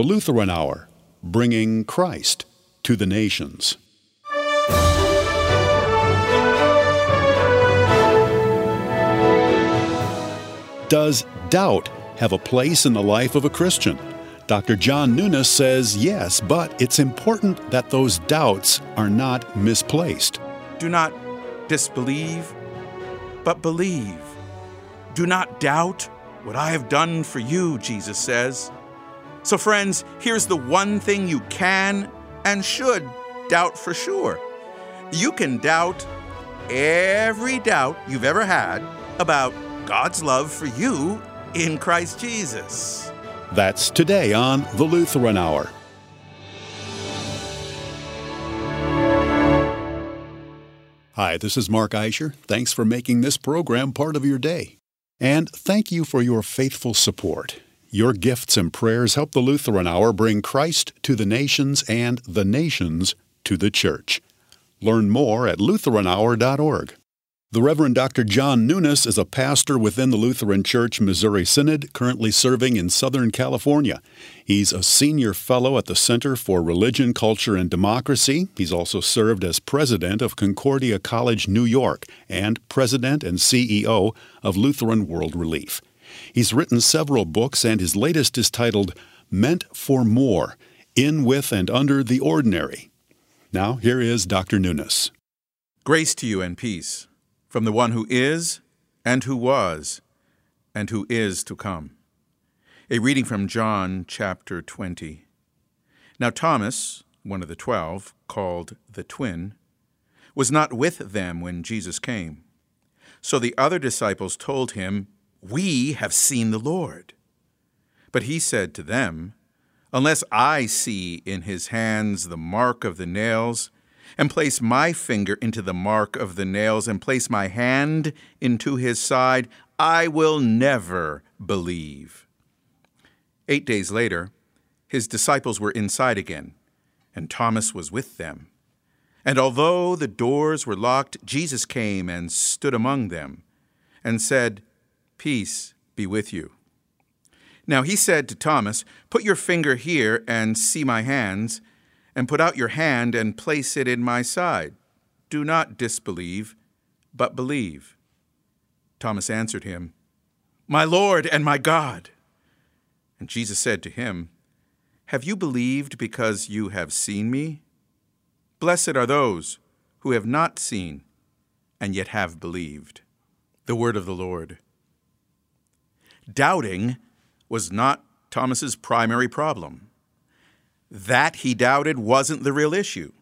the Lutheran Hour, bringing Christ to the nations. Does doubt have a place in the life of a Christian? Dr. John Nunes says yes, but it's important that those doubts are not misplaced. Do not disbelieve, but believe. Do not doubt what I have done for you, Jesus says. So, friends, here's the one thing you can and should doubt for sure. You can doubt every doubt you've ever had about God's love for you in Christ Jesus. That's today on the Lutheran Hour. Hi, this is Mark Eischer. Thanks for making this program part of your day. And thank you for your faithful support. Your gifts and prayers help the Lutheran Hour bring Christ to the nations and the nations to the church. Learn more at lutheranhour.org. The Reverend Dr. John Nunes is a pastor within the Lutheran Church Missouri Synod, currently serving in Southern California. He's a senior fellow at the Center for Religion, Culture, and Democracy. He's also served as president of Concordia College, New York, and president and CEO of Lutheran World Relief. He's written several books, and his latest is titled Meant for More In, With, and Under the Ordinary. Now, here is Dr. Nunes. Grace to you and peace from the one who is, and who was, and who is to come. A reading from John chapter 20. Now Thomas, one of the twelve, called the twin, was not with them when Jesus came. So the other disciples told him, We have seen the Lord. But he said to them, Unless I see in his hands the mark of the nails, and place my finger into the mark of the nails, and place my hand into his side, I will never believe. Eight days later, his disciples were inside again, and Thomas was with them. And although the doors were locked, Jesus came and stood among them, and said, Peace be with you. Now he said to Thomas, Put your finger here and see my hands and put out your hand and place it in my side. Do not disbelieve, but believe. Thomas answered him, My Lord and my God. And Jesus said to him, Have you believed because you have seen me? Blessed are those who have not seen and yet have believed. The word of the Lord. Doubting was not Thomas's primary problem. That he doubted wasn't the real issue.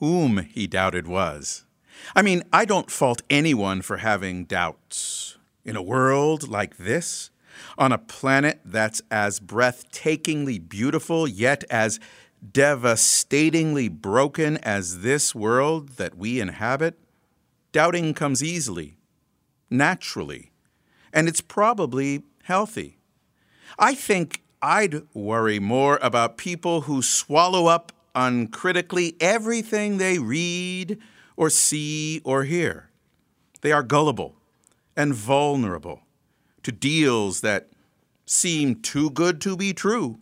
Whom he doubted was. I mean, I don't fault anyone for having doubts. In a world like this, on a planet that's as breathtakingly beautiful yet as devastatingly broken as this world that we inhabit, doubting comes easily, naturally, and it's probably healthy. I think I'd worry more about people who swallow up uncritically everything they read or see or hear. They are gullible and vulnerable to deals that seem too good to be true.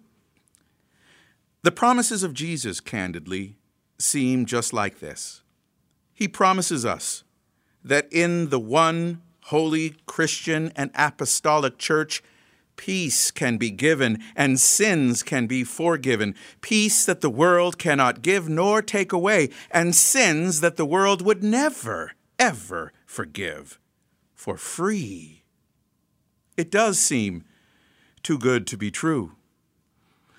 The promises of Jesus, candidly, seem just like this. He promises us that in the one holy Christian and apostolic church, peace can be given and sins can be forgiven, peace that the world cannot give nor take away, and sins that the world would never, ever forgive for free. It does seem too good to be true.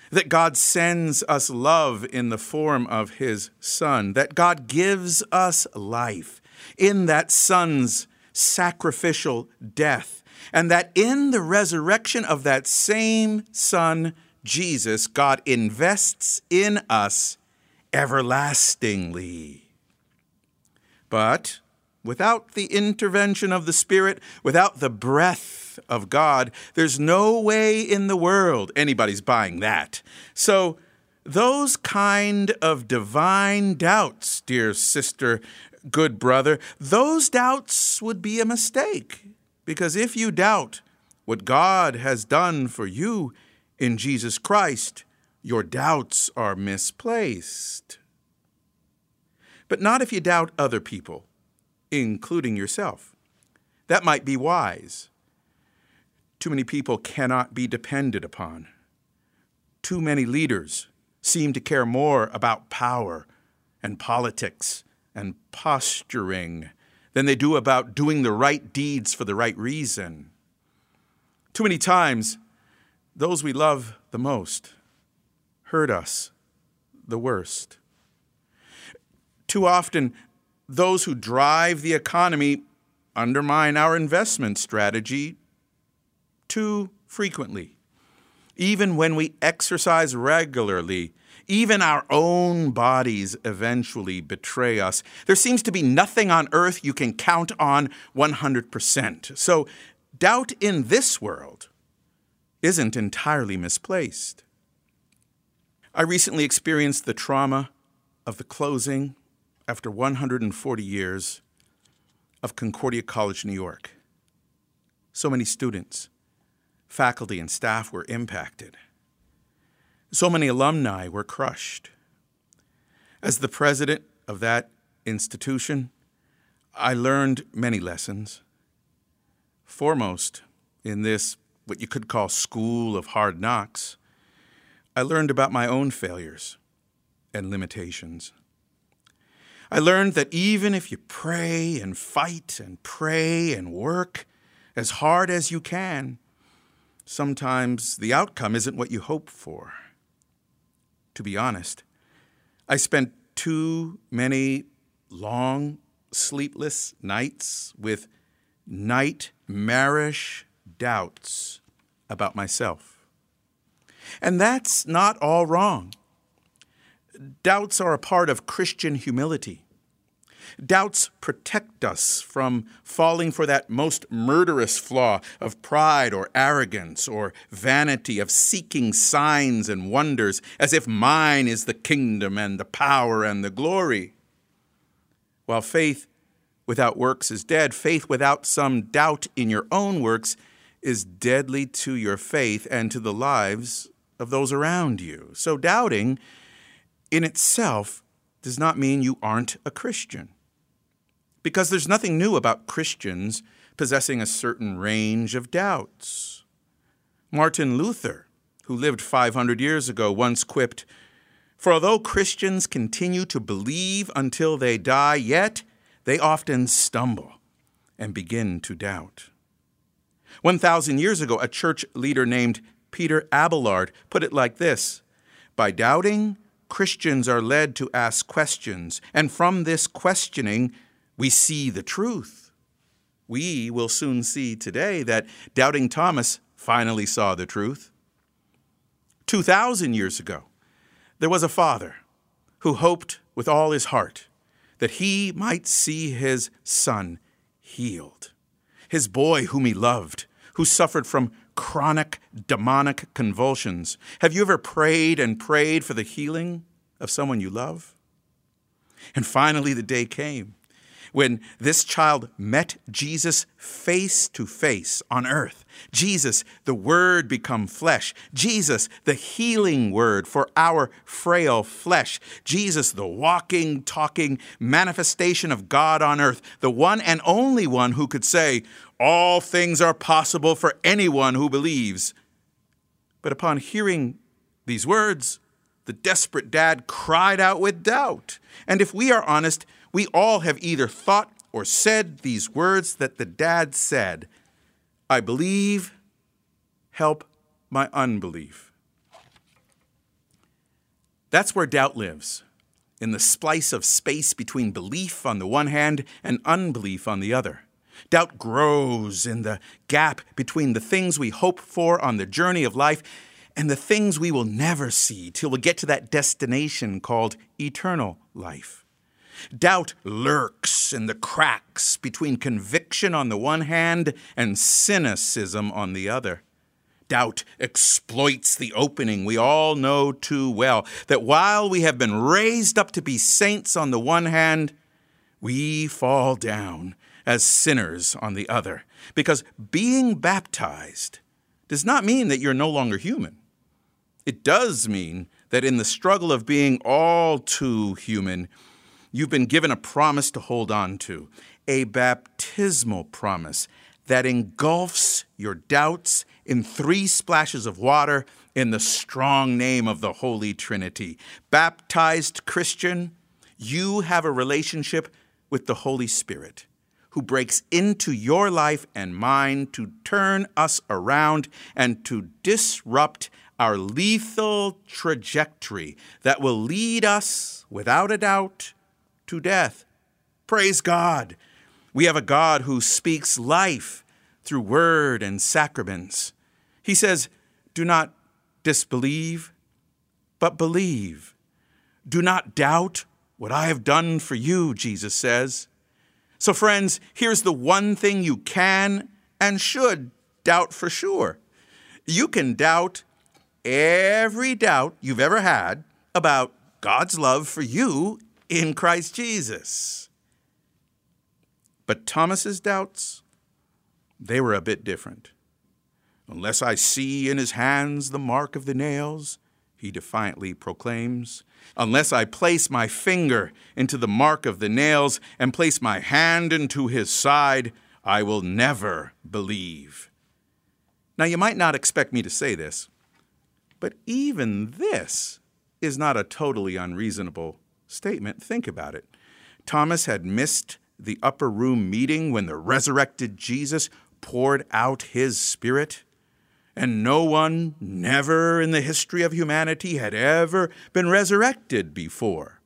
That God sends us love in the form of His Son, that God gives us life in that Son's sacrificial death and that in the resurrection of that same Son, Jesus, God invests in us everlastingly. But without the intervention of the Spirit, without the breath of God, there's no way in the world anybody's buying that. So, those kind of divine doubts, dear sister, good brother, those doubts would be a mistake. Because if you doubt what God has done for you in Jesus Christ, your doubts are misplaced. But not if you doubt other people, including yourself. That might be wise. Too many people cannot be depended upon. Too many leaders seem to care more about power and politics and posturing than they do about doing the right deeds for the right reason. Too many times, those we love the most hurt us the worst. Too often, those who drive the economy undermine our investment strategy too frequently. Even when we exercise regularly, even our own bodies eventually betray us. There seems to be nothing on earth you can count on 100%. So, doubt in this world isn't entirely misplaced. I recently experienced the trauma of the closing, after 140 years, of Concordia College, New York. So many students, faculty, and staff were impacted. So many alumni were crushed. As the president of that institution, I learned many lessons. Foremost, in this, what you could call school of hard knocks, I learned about my own failures and limitations. I learned that even if you pray and fight and pray and work as hard as you can, sometimes the outcome isn't what you hope for. To be honest, I spent too many long, sleepless nights with nightmarish doubts about myself. And that's not all wrong. Doubts are a part of Christian humility. Doubts protect us from falling for that most murderous flaw of pride or arrogance or vanity, of seeking signs and wonders as if mine is the kingdom and the power and the glory. While faith without works is dead, faith without some doubt in your own works is deadly to your faith and to the lives of those around you. So, doubting in itself does not mean you aren't a Christian. Because there's nothing new about Christians possessing a certain range of doubts. Martin Luther, who lived 500 years ago, once quipped For although Christians continue to believe until they die, yet they often stumble and begin to doubt. 1,000 years ago, a church leader named Peter Abelard put it like this By doubting, Christians are led to ask questions, and from this questioning, we see the truth. We will soon see today that doubting Thomas finally saw the truth. 2,000 years ago, there was a father who hoped with all his heart that he might see his son healed. His boy, whom he loved, who suffered from chronic demonic convulsions. Have you ever prayed and prayed for the healing of someone you love? And finally, the day came when this child met Jesus face to face on earth. Jesus, the Word become flesh. Jesus, the healing Word for our frail flesh. Jesus, the walking, talking manifestation of God on earth. The one and only one who could say, All things are possible for anyone who believes. But upon hearing these words, the desperate dad cried out with doubt. And if we are honest, we all have either thought or said these words that the dad said I believe, help my unbelief. That's where doubt lives, in the splice of space between belief on the one hand and unbelief on the other. Doubt grows in the gap between the things we hope for on the journey of life and the things we will never see till we get to that destination called eternal life. Doubt lurks in the cracks between conviction on the one hand and cynicism on the other. Doubt exploits the opening we all know too well that while we have been raised up to be saints on the one hand, we fall down as sinners on the other. Because being baptized does not mean that you're no longer human. It does mean that in the struggle of being all too human, you've been given a promise to hold on to, a baptismal promise that engulfs your doubts in three splashes of water in the strong name of the Holy Trinity. Baptized Christian, you have a relationship with the Holy Spirit who breaks into your life and mine to turn us around and to disrupt our lethal trajectory that will lead us, without a doubt, to death. Praise God. We have a God who speaks life through word and sacraments. He says, Do not disbelieve, but believe. Do not doubt what I have done for you, Jesus says. So, friends, here's the one thing you can and should doubt for sure. You can doubt every doubt you've ever had about God's love for you in Christ Jesus. But Thomas's doubts, they were a bit different. Unless I see in his hands the mark of the nails, he defiantly proclaims, unless I place my finger into the mark of the nails and place my hand into his side, I will never believe. Now, you might not expect me to say this, but even this is not a totally unreasonable statement. Think about it. Thomas had missed the upper room meeting when the resurrected Jesus poured out his spirit and no one, never in the history of humanity, had ever been resurrected before.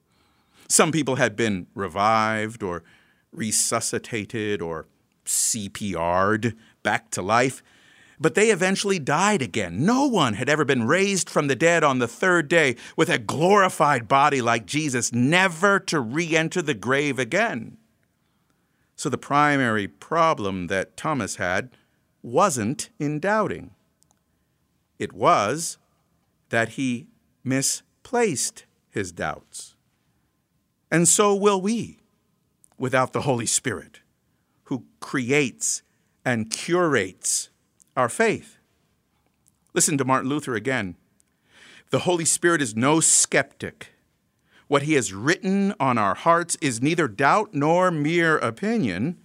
Some people had been revived or resuscitated or CPR'd back to life, but they eventually died again. No one had ever been raised from the dead on the third day with a glorified body like Jesus, never to re enter the grave again. So the primary problem that Thomas had wasn't in doubting. It was that he misplaced his doubts. And so will we without the Holy Spirit, who creates and curates our faith. Listen to Martin Luther again. The Holy Spirit is no skeptic. What he has written on our hearts is neither doubt nor mere opinion,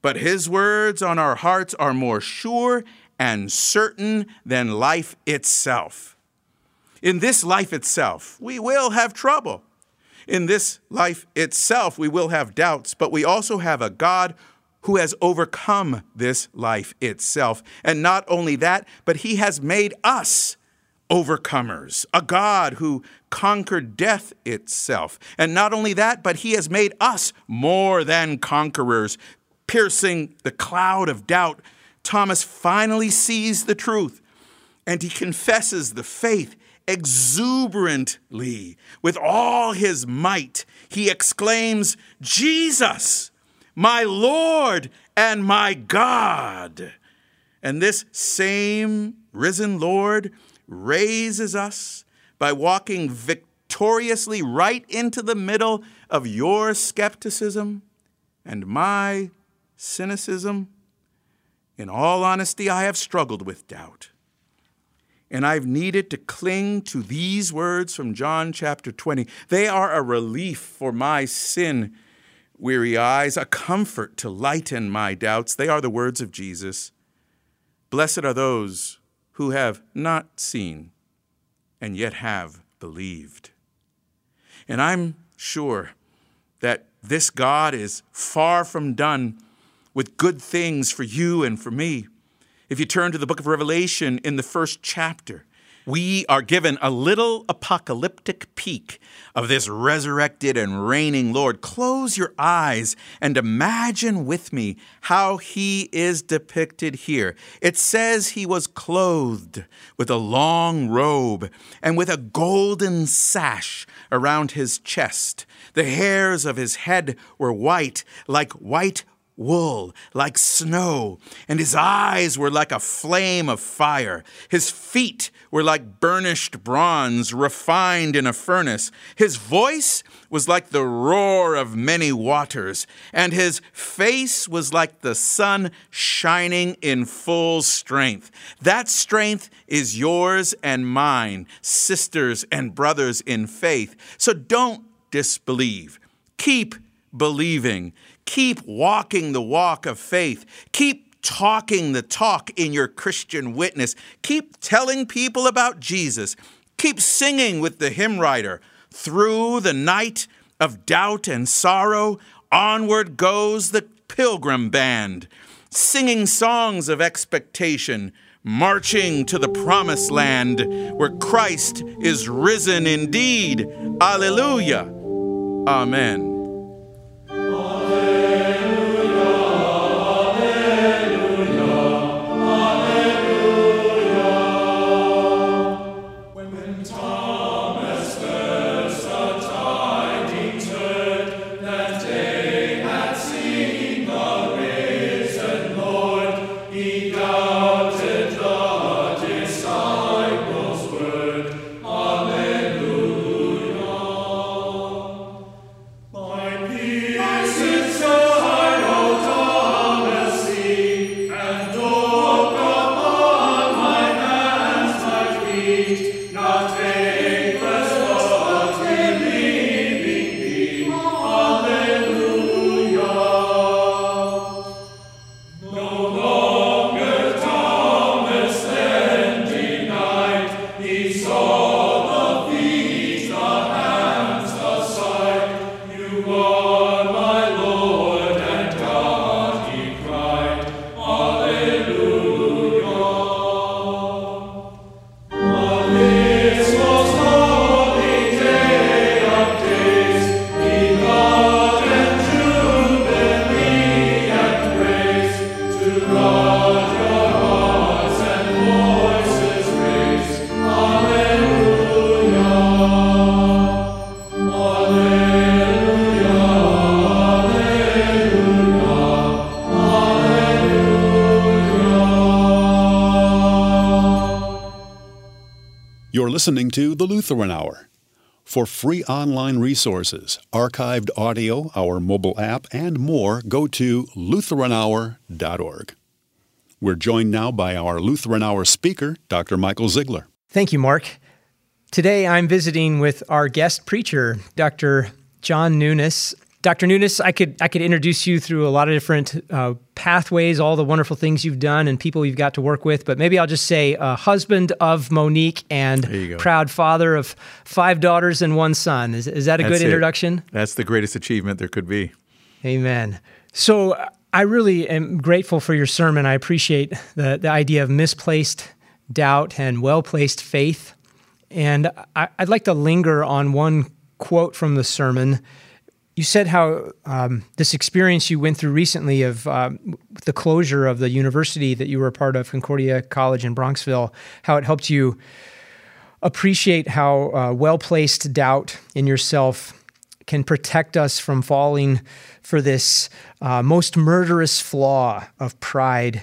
but his words on our hearts are more sure and certain than life itself. In this life itself, we will have trouble. In this life itself, we will have doubts, but we also have a God who has overcome this life itself. And not only that, but he has made us overcomers, a God who conquered death itself. And not only that, but he has made us more than conquerors, piercing the cloud of doubt Thomas finally sees the truth and he confesses the faith exuberantly with all his might. He exclaims, Jesus, my Lord and my God. And this same risen Lord raises us by walking victoriously right into the middle of your skepticism and my cynicism in all honesty, I have struggled with doubt. And I've needed to cling to these words from John chapter 20. They are a relief for my sin weary eyes, a comfort to lighten my doubts. They are the words of Jesus. Blessed are those who have not seen and yet have believed. And I'm sure that this God is far from done with good things for you and for me. If you turn to the book of Revelation in the first chapter, we are given a little apocalyptic peek of this resurrected and reigning Lord. Close your eyes and imagine with me how he is depicted here. It says he was clothed with a long robe and with a golden sash around his chest. The hairs of his head were white, like white wool, like snow, and his eyes were like a flame of fire. His feet were like burnished bronze refined in a furnace. His voice was like the roar of many waters, and his face was like the sun shining in full strength. That strength is yours and mine, sisters and brothers in faith. So don't disbelieve. Keep believing. Keep walking the walk of faith. Keep talking the talk in your Christian witness. Keep telling people about Jesus. Keep singing with the hymn writer. Through the night of doubt and sorrow, onward goes the pilgrim band, singing songs of expectation, marching to the promised land where Christ is risen indeed. Alleluia. Amen. Listening to the Lutheran Hour. For free online resources, archived audio, our mobile app, and more, go to LutheranHour.org. We're joined now by our Lutheran Hour speaker, Dr. Michael Zeigler. Thank you, Mark. Today I'm visiting with our guest preacher, Dr. John Nunes. Dr. Nunes, I could I could introduce you through a lot of different uh, pathways, all the wonderful things you've done and people you've got to work with. But maybe I'll just say uh, husband of Monique and proud father of five daughters and one son. Is, is that a That's good introduction? It. That's the greatest achievement there could be. Amen. So I really am grateful for your sermon. I appreciate the, the idea of misplaced doubt and well placed faith. And I, I'd like to linger on one quote from the sermon you said how um, this experience you went through recently of um, the closure of the university that you were a part of, Concordia College in Bronxville, how it helped you appreciate how uh, well placed doubt in yourself can protect us from falling for this uh, most murderous flaw of pride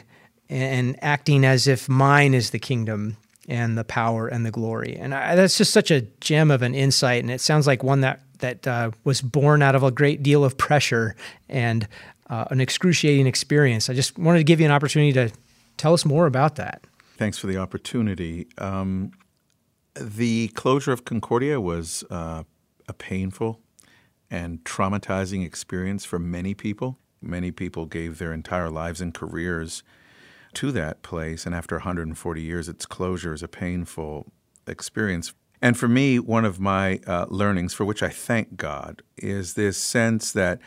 and acting as if mine is the kingdom and the power and the glory. And I, that's just such a gem of an insight. And it sounds like one that that uh, was born out of a great deal of pressure and uh, an excruciating experience. I just wanted to give you an opportunity to tell us more about that. Thanks for the opportunity. Um, the closure of Concordia was uh, a painful and traumatizing experience for many people. Many people gave their entire lives and careers to that place, and after 140 years, its closure is a painful experience and for me, one of my uh, learnings, for which I thank God, is this sense that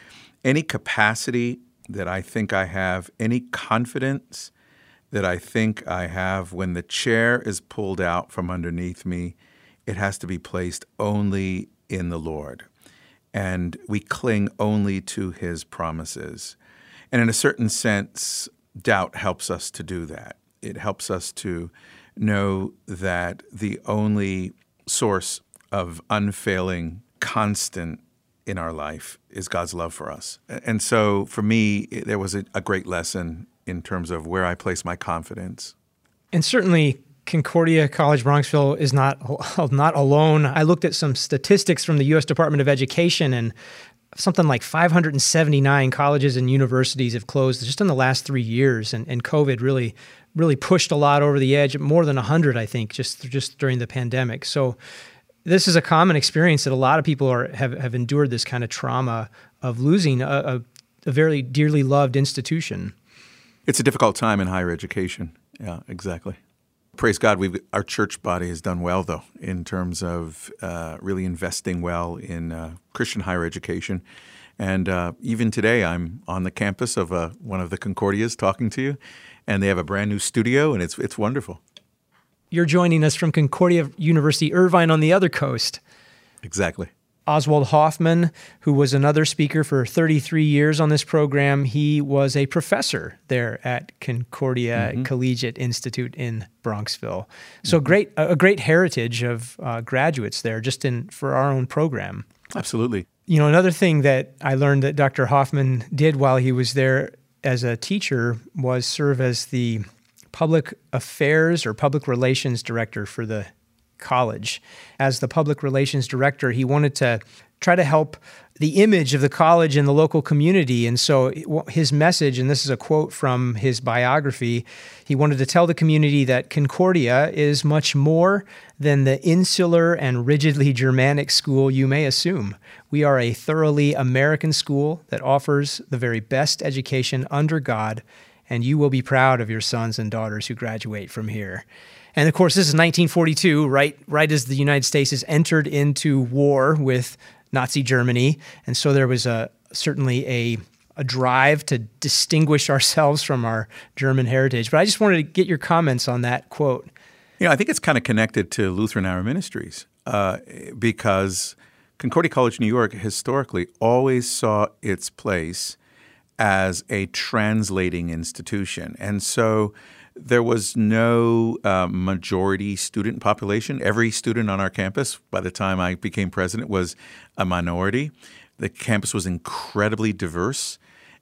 any capacity that I think I have, any confidence that I think I have, when the chair is pulled out from underneath me, it has to be placed only in the Lord. And we cling only to his promises. And in a certain sense, doubt helps us to do that. It helps us to know that the only source of unfailing, constant in our life is God's love for us. And so for me, there was a, a great lesson in terms of where I place my confidence. And certainly, Concordia College Bronxville is not not alone. I looked at some statistics from the U.S. Department of Education, and something like 579 colleges and universities have closed just in the last three years, and, and COVID really really pushed a lot over the edge. More than 100, I think, just just during the pandemic. So this is a common experience that a lot of people are have, have endured this kind of trauma of losing a, a, a very dearly loved institution. It's a difficult time in higher education. Yeah, exactly. Praise God, we've our church body has done well though in terms of uh, really investing well in uh, Christian higher education. And uh, even today, I'm on the campus of uh, one of the Concordias talking to you, and they have a brand new studio, and it's it's wonderful. You're joining us from Concordia University, Irvine, on the other coast. Exactly. Oswald Hoffmann, who was another speaker for 33 years on this program, he was a professor there at Concordia mm-hmm. Collegiate Institute in Bronxville. So mm-hmm. great, a great heritage of uh, graduates there, just in for our own program. Absolutely. You know, another thing that I learned that Dr. Hoffmann did while he was there as a teacher was serve as the public affairs or public relations director for the college. As the public relations director, he wanted to try to help the image of the college in the local community. And so his message, and this is a quote from his biography, he wanted to tell the community that Concordia is much more than the insular and rigidly Germanic school you may assume. We are a thoroughly American school that offers the very best education under God and you will be proud of your sons and daughters who graduate from here. And of course, this is 1942, right, right as the United States has entered into war with Nazi Germany. And so there was a, certainly a, a drive to distinguish ourselves from our German heritage. But I just wanted to get your comments on that quote. You know, I think it's kind of connected to Lutheran Hour Ministries uh, because Concordia College, New York, historically always saw its place as a translating institution. And so there was no uh, majority student population. Every student on our campus, by the time I became president, was a minority. The campus was incredibly diverse,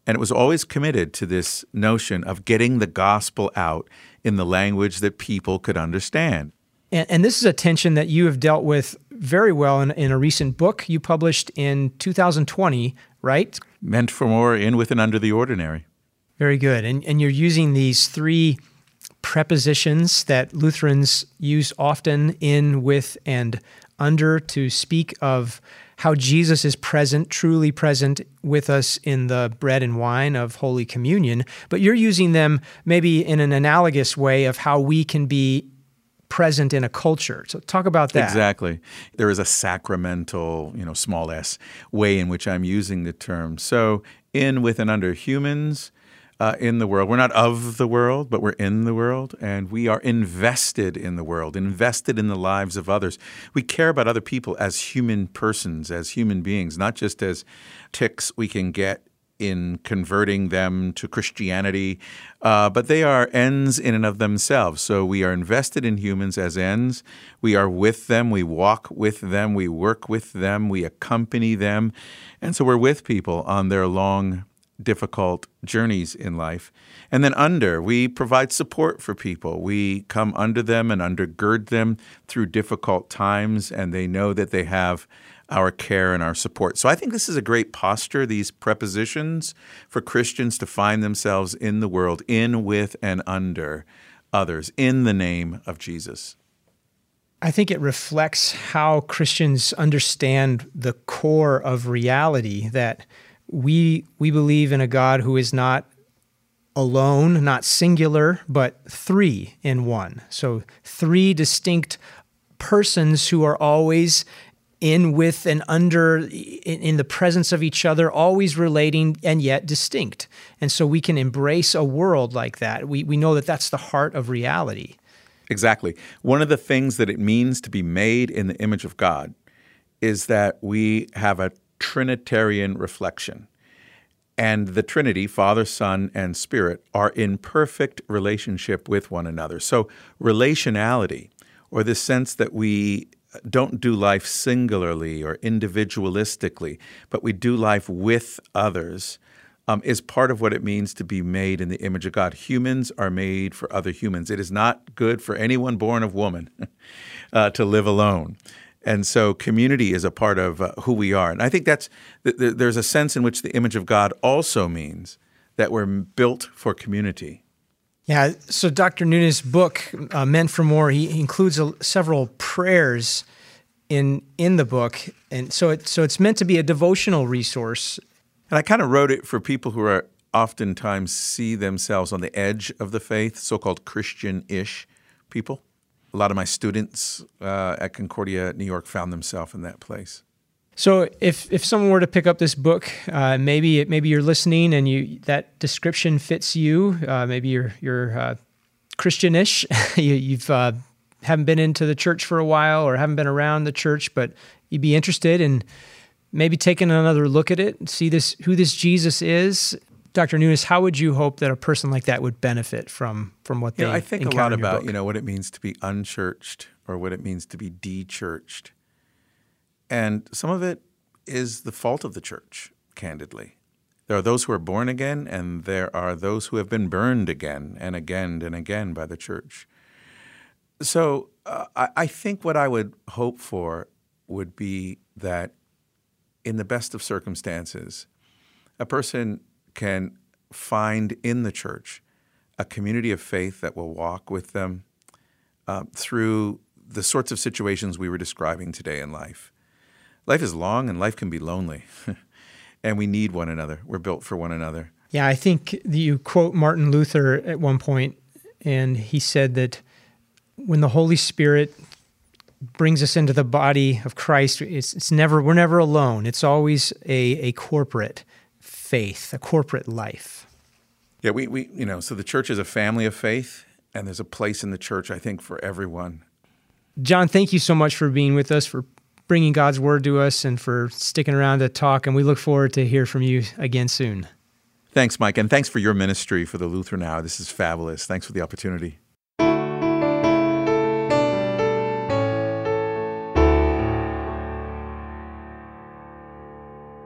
and it was always committed to this notion of getting the gospel out in the language that people could understand. And, and this is a tension that you have dealt with very well in, in a recent book you published in 2020, right? Meant for more in, with, and under the ordinary. Very good. And, and you're using these three prepositions that Lutherans use often in, with, and under to speak of how Jesus is present, truly present with us in the bread and wine of Holy Communion. But you're using them maybe in an analogous way of how we can be present in a culture. So talk about that. Exactly. There is a sacramental, you know, small s way in which I'm using the term. So in, with, and under humans uh, in the world. We're not of the world, but we're in the world, and we are invested in the world, invested in the lives of others. We care about other people as human persons, as human beings, not just as ticks we can get in converting them to Christianity, uh, but they are ends in and of themselves. So we are invested in humans as ends. We are with them. We walk with them. We work with them. We accompany them. And so we're with people on their long, difficult journeys in life. And then under, we provide support for people. We come under them and undergird them through difficult times, and they know that they have our care and our support. So I think this is a great posture, these prepositions for Christians to find themselves in the world, in, with, and under others, in the name of Jesus. I think it reflects how Christians understand the core of reality that we we believe in a God who is not alone, not singular, but three in one. So three distinct persons who are always in with and under in, the presence of each other always relating and yet distinct. And so we can embrace a world like that. We, we know that that's the heart of reality. Exactly. One of the things that it means to be made in the image of god is that we have a trinitarian reflection and the trinity father son and spirit are in perfect relationship with one another so relationality or the sense that we don't do life singularly or individualistically, but we do life with others, um, is part of what it means to be made in the image of God. Humans are made for other humans. It is not good for anyone born of woman uh, to live alone. And so community is a part of uh, who we are. And I think that's th- th- there's a sense in which the image of God also means that we're built for community. Yeah, so Dr. Nunes' book, uh, Meant for More, he includes a, several prayers in in the book, and so it so it's meant to be a devotional resource. And I kind of wrote it for people who are oftentimes see themselves on the edge of the faith, so-called Christian-ish people. A lot of my students uh, at Concordia, New York, found themselves in that place. So if if someone were to pick up this book, uh, maybe maybe you're listening and you that description fits you. Uh, maybe you're you're uh, Christianish. you, have uh, haven't been into the church for a while or haven't been around the church, but you'd be interested in maybe taking another look at it, see this who this Jesus is. Dr. Nunes, how would you hope that a person like that would benefit from from what they? You know, I think a lot about you know what it means to be unchurched or what it means to be de-churched and some of it is the fault of the church, candidly. There are those who are born again, and there are those who have been burned again and again and again by the church. So uh, I, I think what I would hope for would be that in the best of circumstances, a person can find in the church a community of faith that will walk with them uh, through the sorts of situations we were describing today in life life is long and life can be lonely. and we need one another. We're built for one another. Yeah, I think you quote Martin Luther at one point, and he said that when the Holy Spirit brings us into the body of Christ, it's, it's never we're never alone. It's always a, a corporate faith, a corporate life. Yeah, we, we you know, so the church is a family of faith, and there's a place in the church, I think, for everyone. John, thank you so much for being with us, for bringing God's word to us and for sticking around to talk. And we look forward to hear from you again soon. Thanks, Mike. And thanks for your ministry for the Lutheran Hour. This is fabulous. Thanks for the opportunity.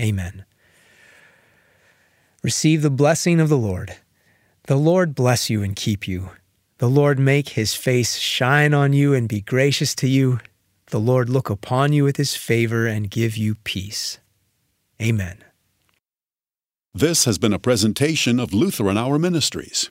Amen. Receive the blessing of the Lord. The Lord bless you and keep you. The Lord make his face shine on you and be gracious to you the Lord look upon you with his favor and give you peace. Amen. This has been a presentation of Lutheran Hour Ministries.